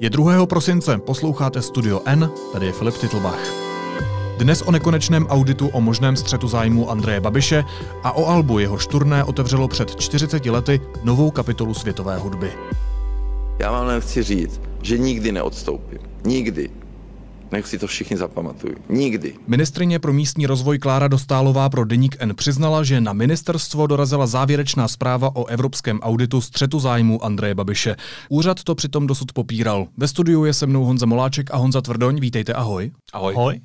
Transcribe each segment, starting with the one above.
Je 2. prosince, posloucháte Studio N, tady je Filip Titlbach. Dnes o nekonečném auditu o možném střetu zájmu Andreje Babiše a o albu jeho šturné otevřelo před 40 lety novou kapitolu světové hudby. Já vám jen chci říct, že nikdy neodstoupím. Nikdy. Nech si to všichni zapamatují. Nikdy. Ministrině pro místní rozvoj Klára Dostálová pro Deník N přiznala, že na ministerstvo dorazila závěrečná zpráva o evropském auditu střetu zájmu Andreje Babiše. Úřad to přitom dosud popíral. Ve studiu je se mnou Honza Moláček a Honza Tvrdoň. Vítejte, ahoj. Ahoj. ahoj.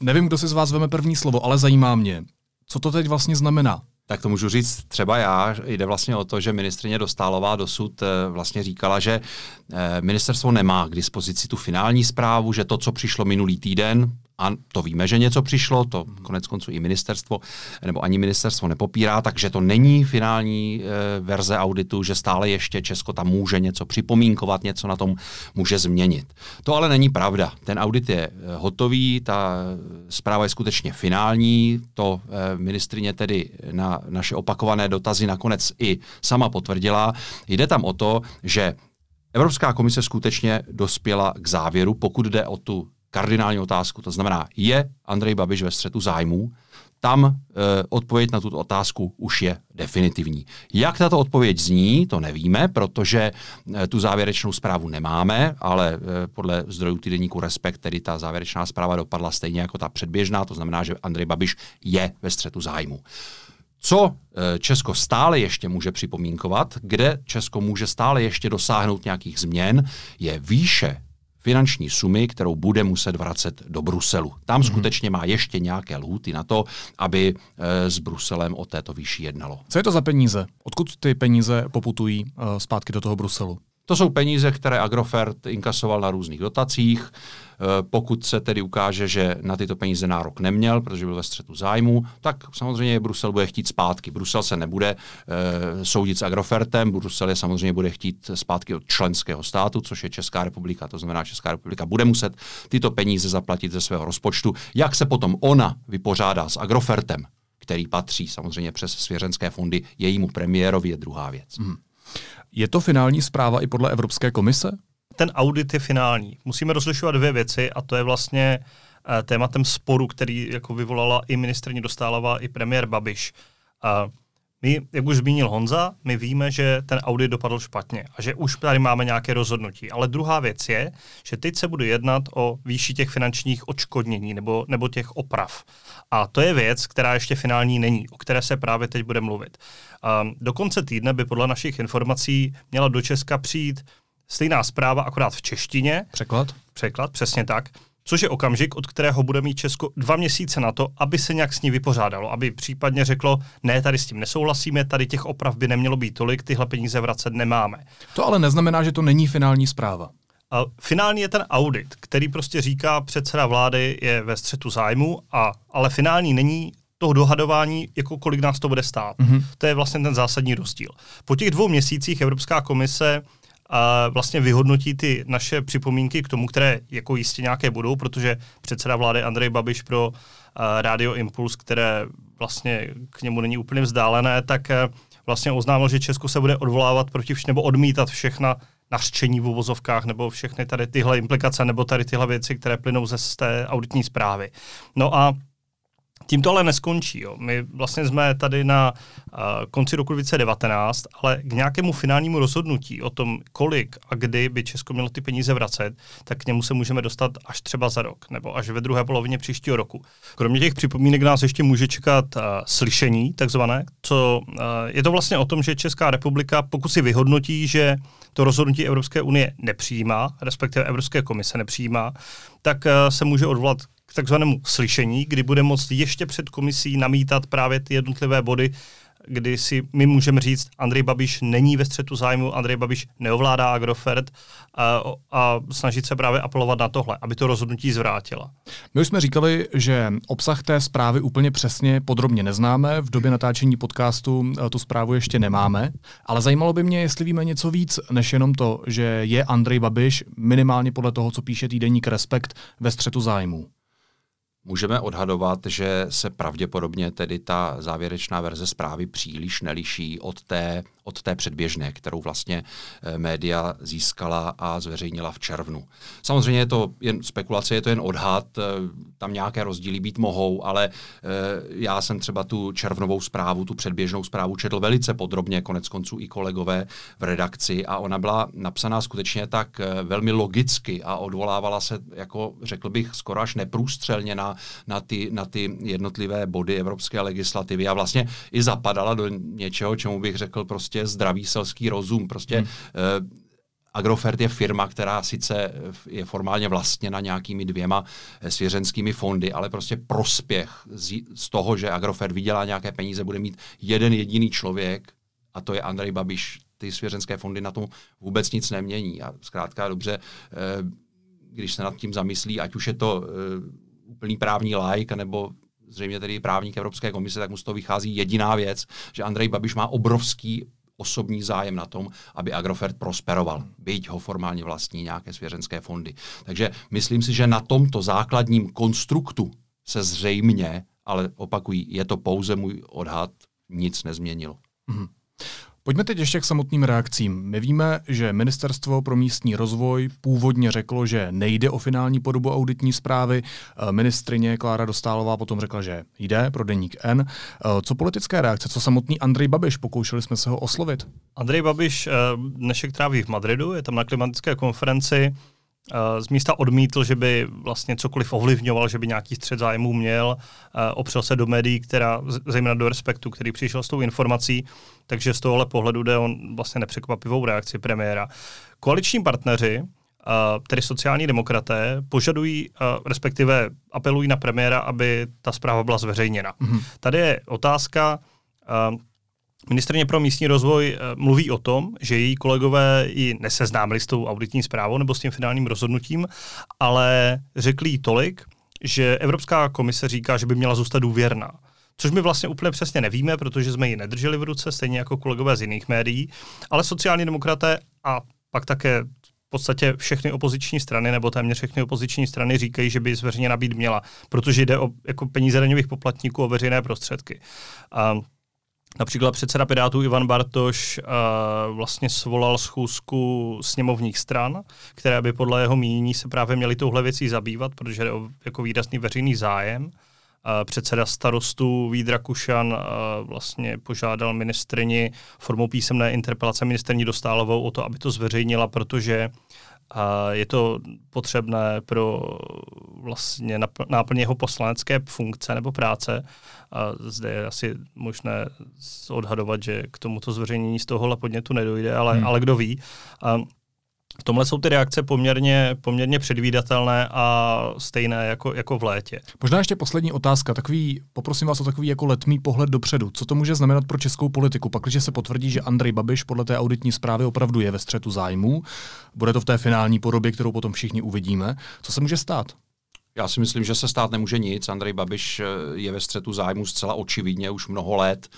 Nevím, kdo si z vás veme první slovo, ale zajímá mě, co to teď vlastně znamená. Tak to můžu říct třeba já. Jde vlastně o to, že ministrině Dostálová dosud eh, vlastně říkala, že eh, ministerstvo nemá k dispozici tu finální zprávu, že to, co přišlo minulý týden, a to víme, že něco přišlo, to konec konců i ministerstvo, nebo ani ministerstvo nepopírá, takže to není finální e, verze auditu, že stále ještě Česko tam může něco připomínkovat, něco na tom může změnit. To ale není pravda. Ten audit je eh, hotový, ta zpráva je skutečně finální, to e, ministrině tedy na naše opakované dotazy nakonec i sama potvrdila. Jde tam o to, že Evropská komise skutečně dospěla k závěru, pokud jde o tu kardinální otázku. To znamená, je Andrej Babiš ve střetu zájmů? Tam e, odpověď na tuto otázku už je definitivní. Jak tato odpověď zní, to nevíme, protože e, tu závěrečnou zprávu nemáme, ale e, podle zdrojů týdenníku Respekt, tedy ta závěrečná zpráva dopadla stejně jako ta předběžná, to znamená, že Andrej Babiš je ve střetu zájmu. Co Česko stále ještě může připomínkovat, kde Česko může stále ještě dosáhnout nějakých změn, je výše finanční sumy, kterou bude muset vracet do Bruselu. Tam mm-hmm. skutečně má ještě nějaké lhuty na to, aby e, s Bruselem o této výši jednalo. Co je to za peníze? Odkud ty peníze poputují e, zpátky do toho Bruselu? To jsou peníze, které Agrofert inkasoval na různých dotacích. Eh, pokud se tedy ukáže, že na tyto peníze nárok neměl, protože byl ve střetu zájmu, tak samozřejmě Brusel bude chtít zpátky. Brusel se nebude uh, soudit s Agrofertem, Brusel je samozřejmě bude chtít zpátky od členského státu, což je Česká republika. To znamená, Česká republika bude muset tyto peníze zaplatit ze svého rozpočtu. Jak se potom ona vypořádá s Agrofertem, který patří samozřejmě přes svěřenské fondy jejímu premiérovi, je druhá věc. Hmm. Je to finální zpráva i podle Evropské komise? ten audit je finální. Musíme rozlišovat dvě věci a to je vlastně uh, tématem sporu, který jako vyvolala i ministrní Dostálová, i premiér Babiš. My, jak už zmínil Honza, my víme, že ten audit dopadl špatně a že už tady máme nějaké rozhodnutí. Ale druhá věc je, že teď se bude jednat o výši těch finančních odškodnění nebo, nebo těch oprav. A to je věc, která ještě finální není, o které se právě teď bude mluvit. Um, do konce týdne by podle našich informací měla do Česka přijít stejná zpráva, akorát v češtině. Překlad? Překlad, přesně tak. Což je okamžik, od kterého bude mít Česko dva měsíce na to, aby se nějak s ní vypořádalo, aby případně řeklo, ne, tady s tím nesouhlasíme, tady těch oprav by nemělo být tolik, tyhle peníze vracet nemáme. To ale neznamená, že to není finální zpráva. A finální je ten audit, který prostě říká, předseda vlády je ve střetu zájmu, a, ale finální není toho dohadování, jako kolik nás to bude stát. Mm-hmm. To je vlastně ten zásadní rozdíl. Po těch dvou měsících Evropská komise a vlastně vyhodnotí ty naše připomínky k tomu, které jako jistě nějaké budou, protože předseda vlády Andrej Babiš pro Radio Impuls, které vlastně k němu není úplně vzdálené, tak uh, vlastně oznámil, že Česko se bude odvolávat proti vš- nebo odmítat všechna nařčení v uvozovkách nebo všechny tady tyhle implikace nebo tady tyhle věci, které plynou ze z té auditní zprávy. No a tím to ale neskončí. Jo. My vlastně jsme tady na uh, konci roku 2019, ale k nějakému finálnímu rozhodnutí o tom, kolik a kdy by Česko mělo ty peníze vracet, tak k němu se můžeme dostat až třeba za rok, nebo až ve druhé polovině příštího roku. Kromě těch připomínek nás ještě může čekat uh, slyšení, takzvané. Co, uh, je to vlastně o tom, že Česká republika, pokud si vyhodnotí, že to rozhodnutí Evropské unie nepřijímá, respektive Evropské komise nepřijímá, tak uh, se může odvolat takzvanému slyšení, kdy bude moct ještě před komisí namítat právě ty jednotlivé body, kdy si my můžeme říct, Andrej Babiš není ve střetu zájmu, Andrej Babiš neovládá Agrofert a, a snažit se právě apelovat na tohle, aby to rozhodnutí zvrátila. My už jsme říkali, že obsah té zprávy úplně přesně podrobně neznáme. V době natáčení podcastu eh, tu zprávu ještě nemáme, ale zajímalo by mě, jestli víme něco víc, než jenom to, že je Andrej Babiš minimálně podle toho, co píše týdeník Respekt, ve střetu zájmu. Můžeme odhadovat, že se pravděpodobně tedy ta závěrečná verze zprávy příliš neliší od té, od té předběžné, kterou vlastně eh, média získala a zveřejnila v červnu. Samozřejmě je to jen spekulace, je to jen odhad, eh, tam nějaké rozdíly být mohou, ale eh, já jsem třeba tu červnovou zprávu, tu předběžnou zprávu četl velice podrobně, konec konců i kolegové v redakci a ona byla napsaná skutečně tak velmi logicky a odvolávala se, jako řekl bych, skoro až neprůstřelně na na ty, na ty jednotlivé body evropské legislativy a vlastně i zapadala do něčeho, čemu bych řekl prostě zdravý selský rozum. Prostě hmm. eh, Agrofert je firma, která sice je formálně vlastněna nějakými dvěma eh, svěřenskými fondy, ale prostě prospěch z, z toho, že Agrofert vydělá nějaké peníze, bude mít jeden jediný člověk, a to je Andrej Babiš. Ty svěřenské fondy na tom vůbec nic nemění. A zkrátka dobře, eh, když se nad tím zamyslí, ať už je to eh, úplný právní like, nebo zřejmě tedy právník Evropské komise, tak mu z toho vychází jediná věc, že Andrej Babiš má obrovský osobní zájem na tom, aby Agrofert prosperoval, byť ho formálně vlastní nějaké svěřenské fondy. Takže myslím si, že na tomto základním konstruktu se zřejmě, ale opakují, je to pouze můj odhad, nic nezměnilo. Mm-hmm. Pojďme teď ještě k samotným reakcím. My víme, že Ministerstvo pro místní rozvoj původně řeklo, že nejde o finální podobu auditní zprávy. Eh, ministrině Klára Dostálová potom řekla, že jde pro deník N. Eh, co politické reakce, co samotný Andrej Babiš? Pokoušeli jsme se ho oslovit. Andrej Babiš eh, dnešek tráví v Madridu, je tam na klimatické konferenci z místa odmítl, že by vlastně cokoliv ovlivňoval, že by nějaký střed zájmů měl, eh, opřel se do médií, která, zejména do Respektu, který přišel s tou informací, takže z tohohle pohledu jde on vlastně nepřekvapivou reakci premiéra. Koaliční partneři, eh, tedy sociální demokraté, požadují, respektive apelují na premiéra, aby ta zpráva byla zveřejněna. Mm-hmm. Tady je otázka, Ministrně pro místní rozvoj eh, mluví o tom, že její kolegové ji neseznámili s tou auditní zprávou nebo s tím finálním rozhodnutím, ale řekli jí tolik, že Evropská komise říká, že by měla zůstat důvěrná. Což my vlastně úplně přesně nevíme, protože jsme ji nedrželi v ruce, stejně jako kolegové z jiných médií, ale sociální demokraté a pak také v podstatě všechny opoziční strany, nebo téměř všechny opoziční strany říkají, že by zveřejněna být měla, protože jde o jako peníze daňových poplatníků o veřejné prostředky. A Například předseda Pirátů Ivan Bartoš uh, vlastně svolal schůzku sněmovních stran, které by podle jeho mínění se právě měly touhle věcí zabývat, protože je jako výrazný veřejný zájem. Uh, předseda starostů Vídra Kušan uh, vlastně požádal ministrini formou písemné interpelace ministrní Dostálovou o to, aby to zveřejnila, protože je to potřebné pro vlastně náplně jeho poslanecké funkce nebo práce. A zde je asi možné odhadovat, že k tomuto zveřejnění z tohohle podnětu nedojde, ale, hmm. ale kdo ví. A v tomhle jsou ty reakce poměrně, poměrně předvídatelné a stejné jako, jako v létě. Možná ještě poslední otázka. Takový, poprosím vás o takový jako letmý pohled dopředu. Co to může znamenat pro českou politiku? Pak, když se potvrdí, že Andrej Babiš podle té auditní zprávy opravdu je ve střetu zájmů, bude to v té finální podobě, kterou potom všichni uvidíme. Co se může stát? Já si myslím, že se stát nemůže nic. Andrej Babiš eh, je ve střetu zájmu zcela očividně už mnoho let.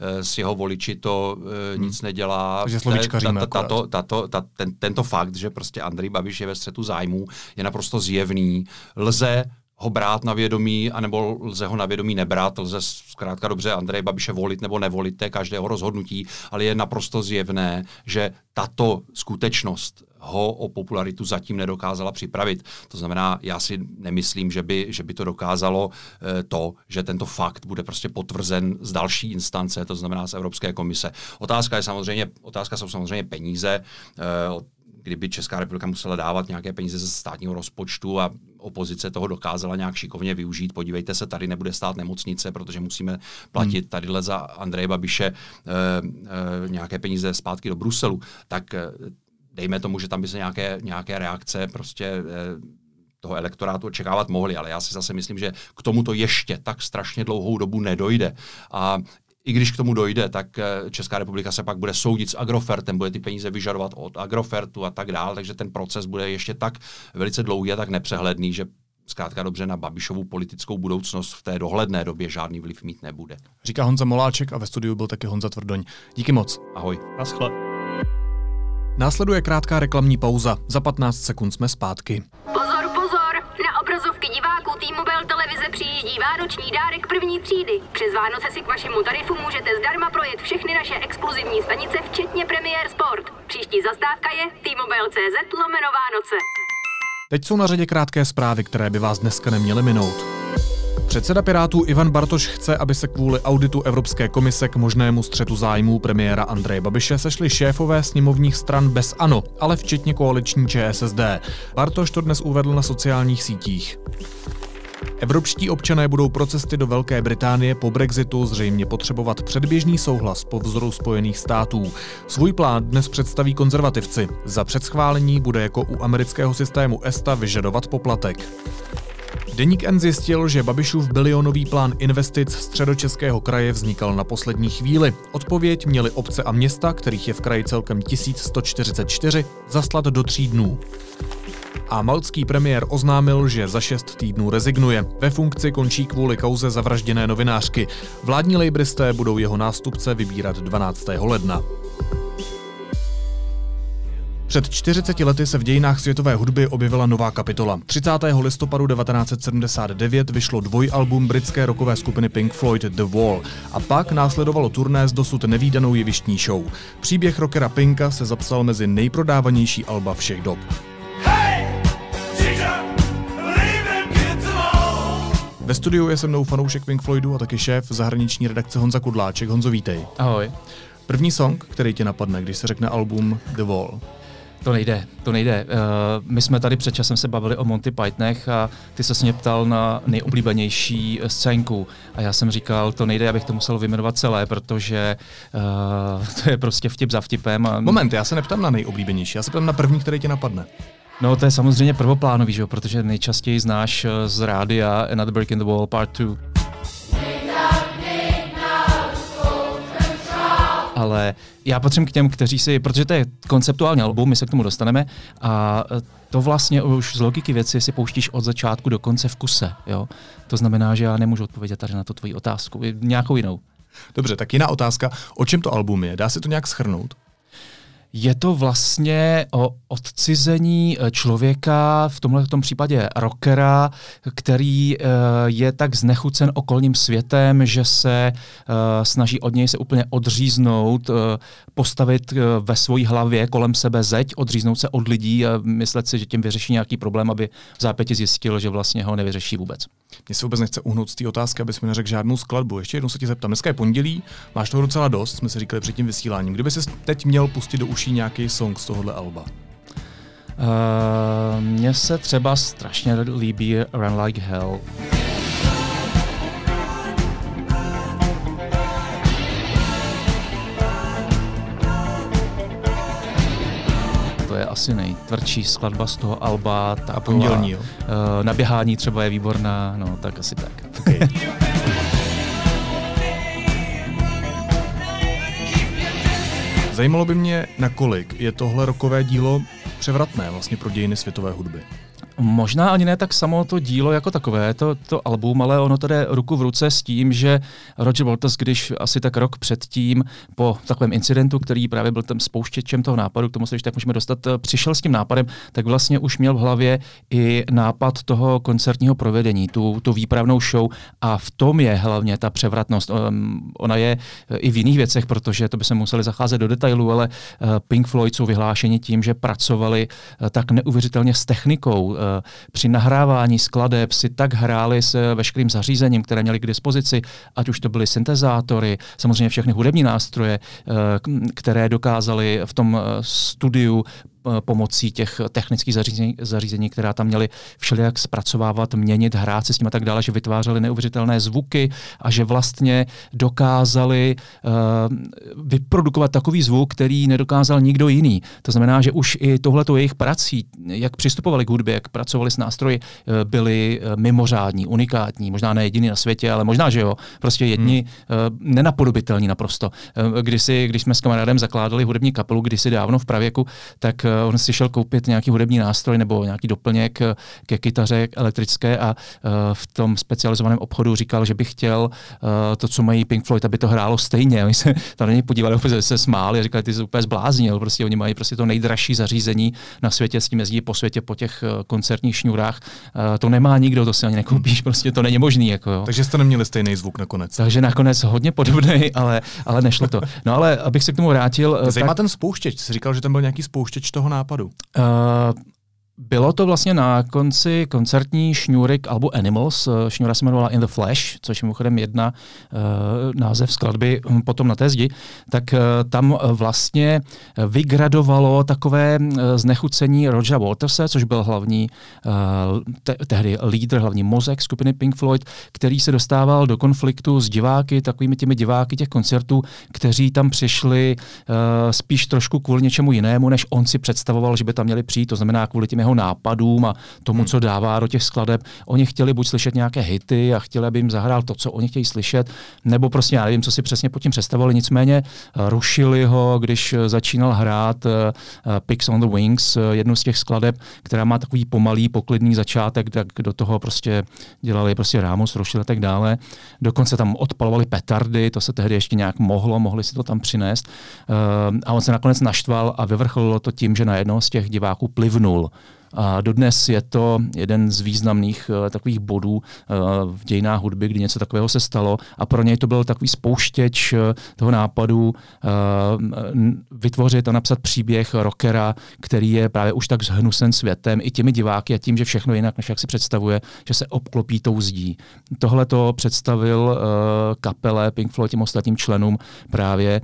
Eh, s jeho voliči to eh, hmm. nic nedělá. Takže slovičkaříme tato, tato, tato, ten, Tento fakt, že prostě Andrej Babiš je ve střetu zájmu, je naprosto zjevný. Lze ho brát na vědomí, anebo lze ho na vědomí nebrat, lze zkrátka dobře Andreje Babiše volit nebo nevolit, to je každého rozhodnutí, ale je naprosto zjevné, že tato skutečnost ho o popularitu zatím nedokázala připravit. To znamená, já si nemyslím, že by, že by to dokázalo e, to, že tento fakt bude prostě potvrzen z další instance, to znamená z Evropské komise. Otázka je samozřejmě, otázka jsou samozřejmě peníze, e, kdyby Česká republika musela dávat nějaké peníze ze státního rozpočtu a opozice toho dokázala nějak šikovně využít. Podívejte se, tady nebude stát nemocnice, protože musíme platit hmm. tadyhle za Andreje Babiše e, e, nějaké peníze zpátky do Bruselu. Tak e, dejme tomu, že tam by se nějaké, nějaké reakce prostě e, toho elektorátu očekávat mohli, ale já si zase myslím, že k tomuto ještě tak strašně dlouhou dobu nedojde. A i když k tomu dojde, tak eh, Česká republika se pak bude soudit s Agrofertem, bude ty peníze vyžadovat od Agrofertu a tak dále, takže ten proces bude ještě tak velice dlouhý a tak nepřehledný, že zkrátka dobře na Babišovu politickou budoucnost v té dohledné době žádný vliv mít nebude. Říká Honza Moláček a ve studiu byl taky Honza Tvrdoň. Díky moc. Ahoj. Naschle. Následuje krátká reklamní pauza. Za 15 sekund jsme zpátky. Přijíždí vánoční dárek první třídy. Přes Vánoce si k vašemu tarifu můžete zdarma projet všechny naše exkluzivní stanice, včetně Premier Sport. Příští zastávka je T-Mobile.cz lomeno Vánoce. Teď jsou na řadě krátké zprávy, které by vás dneska neměly minout. Předseda Pirátů Ivan Bartoš chce, aby se kvůli auditu Evropské komise k možnému střetu zájmů premiéra Andreje Babiše sešli šéfové sněmovních stran bez ANO, ale včetně koaliční ČSSD. Bartoš to dnes uvedl na sociálních sítích. Evropští občané budou pro cesty do Velké Británie po Brexitu zřejmě potřebovat předběžný souhlas po vzoru Spojených států. Svůj plán dnes představí konzervativci. Za předschválení bude jako u amerického systému ESTA vyžadovat poplatek. Deník N zjistil, že Babišův bilionový plán investic středočeského kraje vznikal na poslední chvíli. Odpověď měly obce a města, kterých je v kraji celkem 1144, zaslat do tří dnů. A malcký premiér oznámil, že za šest týdnů rezignuje. Ve funkci končí kvůli kauze zavražděné novinářky. Vládní lejbristé budou jeho nástupce vybírat 12. ledna. Před 40 lety se v dějinách světové hudby objevila nová kapitola. 30. listopadu 1979 vyšlo dvojalbum britské rockové skupiny Pink Floyd The Wall a pak následovalo turné s dosud nevýdanou jevištní show. Příběh rockera Pinka se zapsal mezi nejprodávanější alba všech dob. Ve studiu je se mnou fanoušek Pink Floydu a taky šéf zahraniční redakce Honza Kudláček. Honzo, vítej. Ahoj. První song, který tě napadne, když se řekne album The Wall. To nejde, to nejde. Uh, my jsme tady před časem se bavili o Monty Pythonech a ty se mě ptal na nejoblíbenější scénku. A já jsem říkal, to nejde, abych to musel vyjmenovat celé, protože uh, to je prostě vtip za vtipem. A... Moment, já se neptám na nejoblíbenější, já se ptám na první, který tě napadne. No to je samozřejmě prvoplánový, že jo, protože nejčastěji znáš eh, z rádia Another Break in the Wall Part 2. ale já patřím k těm, kteří si, protože to je konceptuální album, my se k tomu dostaneme, a eh, to vlastně už z logiky věci si pouštíš od začátku do konce v kuse. Jo? To znamená, že já nemůžu odpovědět tady na tu tvoji otázku, nějakou jinou. Dobře, tak jiná otázka. O čem to album je? Dá se to nějak schrnout? Je to vlastně o odcizení eh, člověka, v tomhle tom případě rockera, který eh, je tak znechucen okolním světem, že se eh, snaží od něj se úplně odříznout, postavit ve své hlavě kolem sebe zeď, odříznout se od lidí a myslet si, že tím vyřeší nějaký problém, aby v zápěti zjistil, že vlastně ho nevyřeší vůbec. Mně se vůbec nechce uhnout z té otázky, abys mi neřekl žádnou skladbu. Ještě jednou se tě zeptám. Dneska je pondělí, máš toho docela dost, jsme si říkali před tím vysíláním. Kdyby se teď měl pustit do uší nějaký song z tohohle alba? Uh, mně se třeba strašně líbí Run Like Hell. To je asi nejtvrdší skladba z toho alba. Taková, a pondělní, jo? Uh, naběhání třeba je výborná, no tak asi tak. Okay. Zajímalo by mě, nakolik je tohle rokové dílo převratné vlastně pro dějiny světové hudby. Možná ani ne tak samo to dílo jako takové, to, to album, ale ono jde ruku v ruce s tím, že Roger Waters, když asi tak rok předtím, po takovém incidentu, který právě byl tam spouštěčem toho nápadu, k tomu se ještě tak můžeme dostat, eh, přišel s tím nápadem, tak vlastně už měl v hlavě i nápad toho koncertního provedení, tu, tu výpravnou show a v tom je hlavně ta převratnost. Um, ona je eh, i v jiných věcech, protože to by se museli zacházet do detailů, ale uh, Pink Floyd jsou vyhlášeni tím, že pracovali tak neuvěřitelně s technikou, při nahrávání skladeb si tak hráli s veškerým zařízením, které měli k dispozici, ať už to byly syntezátory, samozřejmě všechny hudební nástroje, eh, které dokázali v tom eh, studiu Eh, pomocí těch technických zařízení, zařízení, která tam měly všelijak zpracovávat, měnit, hrát se s tím a tak dále, že vytvářely neuvěřitelné zvuky a že vlastně dokázali uh, vyprodukovat takový zvuk, který nedokázal nikdo jiný. To znamená, že už i tohleto jejich prací, jak přistupovali k hudbě, jak pracovali s nástroji, byli uh, mimořádní, unikátní, možná ne jediný na světě, ale možná, že jo. Prostě jedni hmm. uh, nenapodobitelní naprosto. Uh, kdysi, když jsme s kamarádem zakládali hudební kapelu kdysi dávno v pravěku, tak on si šel koupit nějaký hudební nástroj nebo nějaký doplněk ke kytaře elektrické a uh, v tom specializovaném obchodu říkal, že by chtěl to, co mají Pink Floyd, aby to hrálo stejně. Oni se tam na něj podívali, se smáli a říkali, ty jsi úplně zbláznil. Prostě oni mají prostě to nejdražší zařízení na světě, s tím jezdí po světě po těch koncertních šňůrách. To nemá nikdo, to si ani nekoupíš, prostě to není možný. Jako, jo. Takže jste neměli stejný zvuk nakonec. Takže nakonec hodně podobný, ale, ale nešlo to. No ale abych se k tomu vrátil. Zajímá tak... ten spouštěč. Jsi říkal, že tam byl nějaký spouštěč toho nápadu. Uh, bylo to vlastně na konci koncertní šňůry k albu Animals. Eh, šňůra se jmenovala In the Flash, což je mimochodem jedna uh, název skladby hm, potom na té zdi. Tak uh, tam vlastně vygradovalo takové uh, znechucení Rogera Waterse, což byl hlavní uh, te- tehdy lídr, hlavní mozek skupiny Pink Floyd, který se dostával do konfliktu s diváky, takovými těmi diváky těch koncertů, kteří tam přišli uh, spíš trošku kvůli něčemu jinému, než on si představoval, že by tam měli přijít. To znamená kvůli těm jeho nápadům a tomu, co dává do těch skladeb. Oni chtěli buď slyšet nějaké hity a chtěli, aby jim zahrál to, co oni chtějí slyšet, nebo prostě já nevím, co si přesně pod tím představovali. Nicméně eh, rušili ho, když eh, začínal hrát uh, Pigs on the Wings, jednu z těch skladeb, která má takový pomalý, poklidný začátek, tak do toho prostě dělali prostě Ramos, rušili a tak dále. Dokonce tam odpalovali petardy, to se tehdy ještě nějak mohlo, mohli si to tam přinést. A on se nakonec naštval a vyvrcholilo to tím, že na jednoho z těch diváků plivnul. A dodnes je to jeden z významných uh, takových bodů uh, v dějinách hudby, kdy něco takového se stalo a pro něj to byl takový spouštěč uh, toho nápadu vytvořit a napsat příběh rockera, který je právě už tak zhnusen světem i těmi diváky a tím, že všechno jinak, než jak si představuje, že se obklopí tou zdí. Tohle to představil kapele Pink Floyd těm ostatním členům právě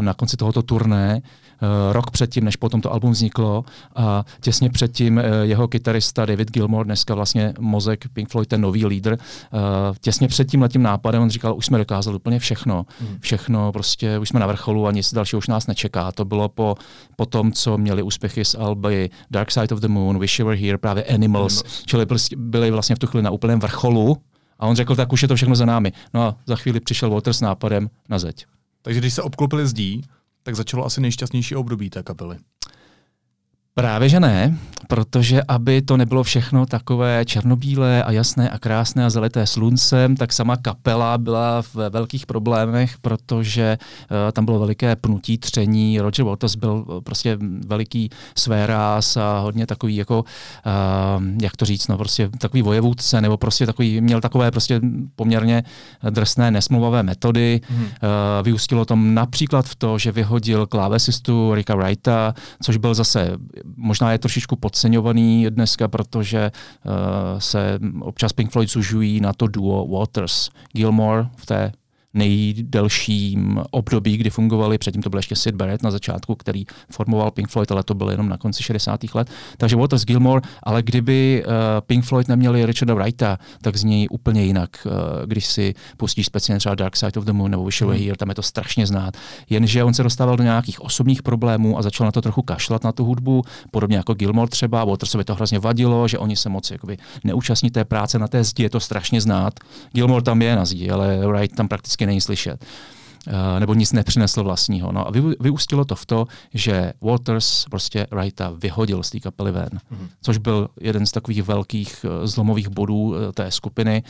na konci tohoto turné, rok předtím, než potom to album vzniklo. A těsně předtím eh, jeho kytarista David Gilmore, dneska vlastně mozek Pink Floyd, ten nový lídr, eh, těsně před tím letím nápadem on říkal, už jsme dokázali úplně všechno. Hmm. Všechno, prostě už jsme na vrcholu a nic dalšího už nás nečeká. To bylo po, po tom, co měli úspěchy s alby Dark Side of the Moon, Wish You Were Here, právě Animals, Animals. čili byli vlastně v tu chvíli na úplném vrcholu a on řekl, tak už je to všechno za námi. No a za chvíli přišel Walter s nápadem na zeď. Takže když se obklopili zdí, tak začalo asi nejšťastnější období té kapely. Právě že ne, protože aby to nebylo všechno takové černobílé a jasné a krásné a zalité sluncem, tak sama kapela byla v velkých problémech, protože uh, tam bylo veliké pnutí, tření. Roger Waters byl uh, prostě veliký svéráz a hodně takový jako, uh, jak to říct, no prostě takový vojevůdce, nebo prostě takový, měl takové prostě poměrně drsné nesmluvavé metody. Mm. Uh, vyústilo to například v to, že vyhodil klávesistu Ricka Wrighta, což byl zase možná je trošičku podceňovaný dneska, protože uh, se občas Pink Floyd zužují na to duo Waters. Gilmore v té nejdelším období, kdy fungovali. Předtím to byl ještě Sid Barrett na začátku, který formoval Pink Floyd, ale to bylo jenom na konci 60. let. Takže Waters Gilmore, ale kdyby uh, Pink Floyd neměli Richarda Wrighta, tak zní úplně jinak. Uh, když si pustíš speciálně třeba Dark Side of the Moon nebo Wish You Here, tam je to strašně znát. Jenže on se dostával do nějakých osobních problémů a začal na to trochu kašlat na tu hudbu, podobně jako Gilmore třeba. Watersovi to hrozně vadilo, že oni se moc jakoby, neúčastní té práce na té zdi, je to strašně znát. Gilmore tam je na zdi, ale Wright tam prakticky není slyšet. Eh, nebo nic nepřinesl vlastního. No a vy, vyústilo to v to, že Waters prostě Wrighta vyhodil z té kapely ven, mm-hmm. což byl jeden z takových velkých eh, zlomových bodů eh, té skupiny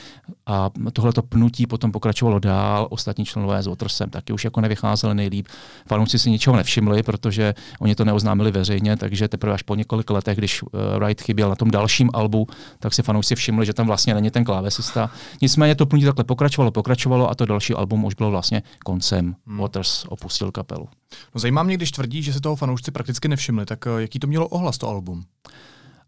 a tohleto pnutí potom pokračovalo dál, ostatní členové s Watersem taky už jako nevycházeli nejlíp. Fanoušci si ničeho nevšimli, protože oni to neoznámili veřejně, takže teprve až po několik letech, když Wright chyběl na tom dalším albu, tak si fanoušci všimli, že tam vlastně není ten klávesista. Nicméně to pnutí takhle pokračovalo, pokračovalo a to další album už bylo vlastně konc koncem hmm. Waters opustil kapelu. No zajímá mě, když tvrdí, že se toho fanoušci prakticky nevšimli, tak eh, jaký to mělo ohlas to album?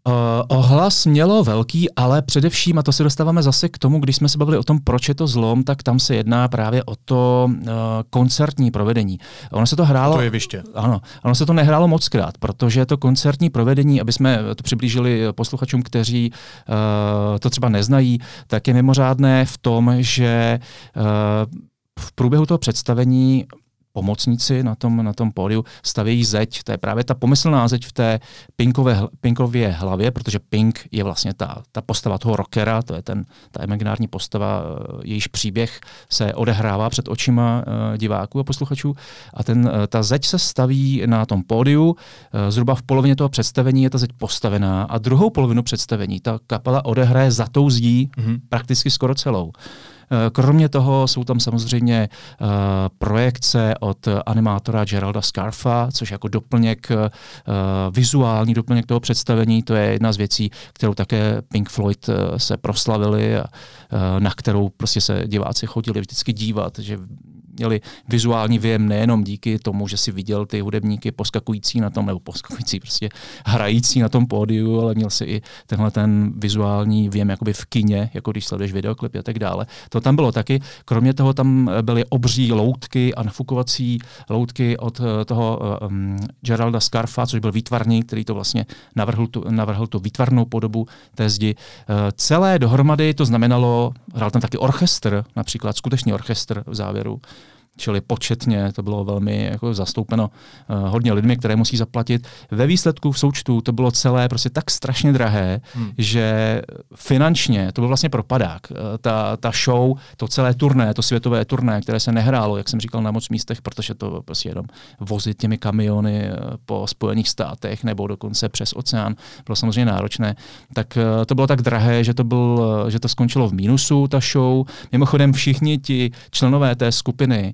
Uh, ohlas mělo velký, ale především, a to se dostáváme zase k tomu, když jsme se bavili o tom, proč je to zlom, tak tam se jedná právě o to uh, koncertní provedení. Ono se to hrálo. To je viště. Ano, ono se to nehrálo moc krát, protože to koncertní provedení, aby jsme to přiblížili posluchačům, kteří uh, to třeba neznají, tak je mimořádné v tom, že uh, v průběhu toho představení pomocníci na tom, na tom pódiu stavějí zeď. To je právě ta pomyslná zeď v té Pinkové, Pinkově hlavě, protože Pink je vlastně ta, ta postava toho rockera, to je ten, ta imaginární postava, eh, jejíž příběh se odehrává před očima uh, diváků a posluchačů. A ten, uh, ta zeď se staví na tom pódiu, zhruba v polovině toho představení je ta zeď postavená a druhou polovinu představení ta kapela odehraje za tou zdí mm-hmm. prakticky skoro celou. Eh, kromě toho jsou tam samozřejmě uh, projekce od animátora Geralda Scarfa, což jako doplněk, uh, vizuální doplněk toho představení, to je jedna z věcí, kterou také Pink Floyd se proslavili a na kterou prostě se diváci chodili vždycky dívat, že měli vizuální věm nejenom díky tomu, že si viděl ty hudebníky poskakující na tom, nebo poskakující, prostě hrající na tom pódiu, ale měl si i tenhle ten vizuální věm jakoby v kině, jako když sleduješ videoklipy a tak dále. To tam bylo taky. Kromě toho tam byly obří loutky a nafukovací loutky od eh, toho um, Geralda Scarfa, což byl výtvarník, který to vlastně navrhl tu, navrhl tu výtvarnou podobu té zdi. Uh, celé dohromady to znamenalo, hrál tam taky orchestr, například skutečný orchestr v závěru, čili početně to bylo velmi jako zastoupeno uh, hodně lidmi, které musí zaplatit. Ve výsledku v součtu to bylo celé prostě tak strašně drahé, hmm. že finančně to byl vlastně propadák. Uh, ta, ta show, to celé turné, to světové turné, které se nehrálo, jak jsem říkal, na moc místech, protože to prostě jenom vozit těmi kamiony uh, po Spojených státech nebo dokonce přes oceán bylo samozřejmě náročné, tak uh, to bylo tak drahé, že to, byl, že to skončilo v mínusu, ta show. Mimochodem všichni ti členové té skupiny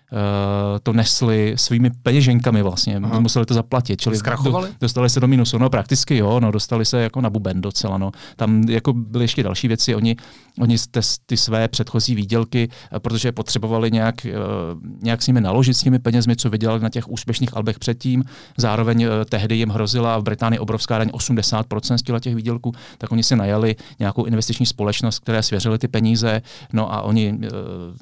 to nesli svými peněženkami vlastně, Aha. museli to zaplatit. Čili Zkrachovali? Do, dostali se do minusu, no prakticky jo, no dostali se jako na buben docela, no. Tam jako byly ještě další věci, oni, oni ty, ty své předchozí výdělky, eh, protože potřebovali nějak, uh, nějak s nimi naložit s těmi penězmi, co vydělali na těch úspěšných albech předtím, zároveň tehdy jim hrozila v Británii obrovská daň 80% z těch výdělků, tak oni si najali nějakou investiční společnost, které svěřili ty peníze, no a oni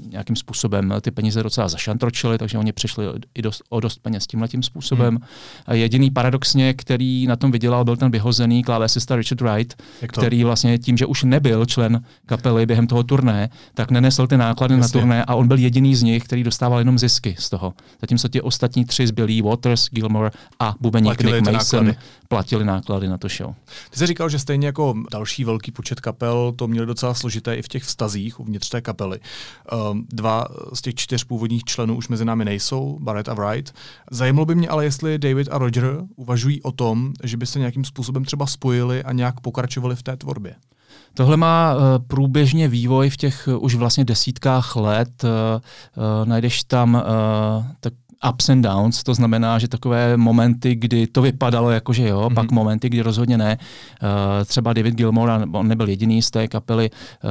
nějakým způsobem ty peníze docela zašantročili, takže oni přišli i dost, o dost peněz tímhle tím způsobem. Hmm. A jediný paradoxně, který na tom vydělal, byl ten vyhozený klávesista Richard Wright, který vlastně tím, že už nebyl člen kapely během toho turné, tak nenesl ty náklady Jasně. na turné a on byl jediný z nich, který dostával jenom zisky z toho. Zatímco ti ostatní tři zbylí, Waters, Gilmore a bubeník Nick Mason, náklady. Platili náklady na to show. Ty jsi říkal, že stejně jako další velký počet kapel to měli docela složité i v těch vztazích uvnitř té kapely. Um, dva z těch čtyř původních členů už mezi námi nejsou, Barrett a Wright. Zajímalo by mě ale, jestli David a Roger uvažují o tom, že by se nějakým způsobem třeba spojili a nějak pokračovali v té tvorbě. Tohle má uh, průběžně vývoj v těch uh, už vlastně desítkách let. Uh, najdeš tam tak ups and downs, to znamená, že takové momenty, kdy to vypadalo jako, že jo, mm-hmm. pak momenty, kdy rozhodně ne. Uh, třeba David Gilmore, on nebyl jediný z té kapely, uh,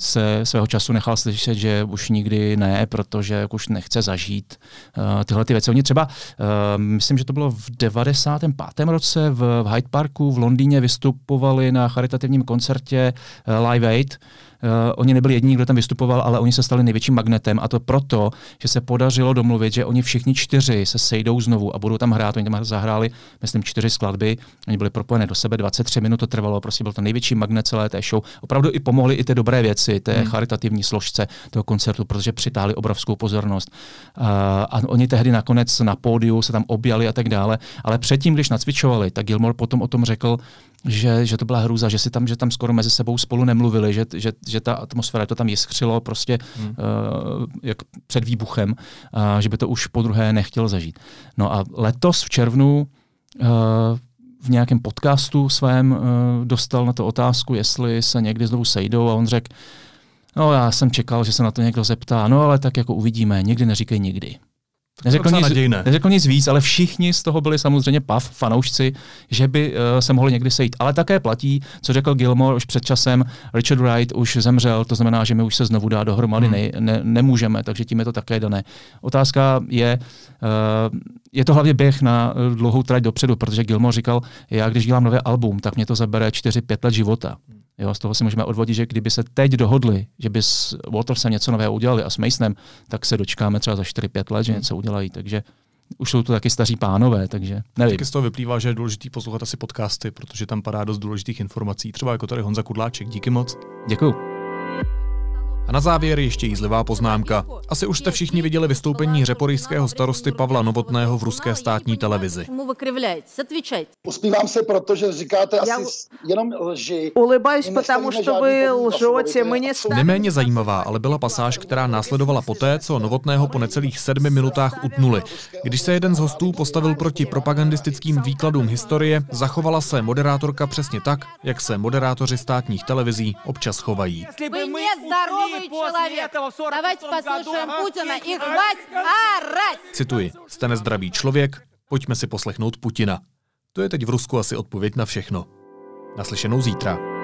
se svého času nechal slyšet, že už nikdy ne, protože už nechce zažít uh, tyhle ty věci. Oni třeba, uh, myslím, že to bylo v 95. roce v, v Hyde Parku v Londýně vystupovali na charitativním koncertě uh, Live Aid, Uh, oni nebyli jediní, kdo tam vystupoval, ale oni se stali největším magnetem a to proto, že se podařilo domluvit, že oni všichni čtyři se sejdou znovu a budou tam hrát. Oni tam zahráli, myslím, čtyři skladby, oni byli propojené do sebe, 23 minut to trvalo, prostě byl to největší magnet celé té show. Opravdu i pomohli i ty dobré věci, té hmm. charitativní složce toho koncertu, protože přitáhli obrovskou pozornost. Uh, a oni tehdy nakonec na pódiu se tam objali a tak dále, ale předtím, když nacvičovali, tak Gilmore potom o tom řekl, že, že to byla hrůza, že si tam, že tam skoro mezi sebou spolu nemluvili, že, že, že ta atmosféra to tam jiskřilo prostě hmm. uh, jak před výbuchem, uh, že by to už po druhé nechtěl zažít. No a letos v červnu uh, v nějakém podcastu svém uh, dostal na to otázku, jestli se někdy znovu sejdou a on řekl, no já jsem čekal, že se na to někdo zeptá, no ale tak jako uvidíme, nikdy neříkej nikdy. Neřekl nic, neřekl nic víc, ale všichni z toho byli samozřejmě pav, fanoušci, že by uh, se mohli někdy sejít. Ale také platí, co řekl Gilmore už před časem, Richard Wright už zemřel, to znamená, že my už se znovu dá dohromady hmm. ne, ne, nemůžeme, takže tím je to také dané. Otázka je, uh, je to hlavně běh na dlouhou trať dopředu, protože Gilmore říkal, já když dělám nové album, tak mě to zabere 4-5 let života. Jo, z toho si můžeme odvodit, že kdyby se teď dohodli, že by s Watersem něco nového udělali a s Masonem, tak se dočkáme třeba za 4-5 let, že něco udělají. Takže už jsou to taky staří pánové, takže nevím. Taky z toho vyplývá, že je důležité poslouchat asi podcasty, protože tam padá dost důležitých informací, třeba jako tady Honza Kudláček. Díky moc. Děkuji. A na závěr ještě jízlivá poznámka. Asi už jste všichni viděli vystoupení řeporyjského starosty Pavla Novotného v ruské státní televizi. Uspívám se, protože říkáte asi jenom lži. Улыбаюсь, потому что вы лжете. Мы не Neméně zajímavá ale byla pasáž, která následovala poté, co Novotného po necelých sedmi minutách utnuli. Když se jeden z hostů postavil proti propagandistickým výkladům historie, zachovala se moderátorka přesně tak, jak se moderátoři státních televizí občas chovají. Вы нездоровый человек. Давайте послушаем Путина и хватит орать. Cituji, jste nezdravý člověk, pojďme si poslechnout Putina. To je teď v Rusku asi odpověď na všechno. Naslyšenou zítra.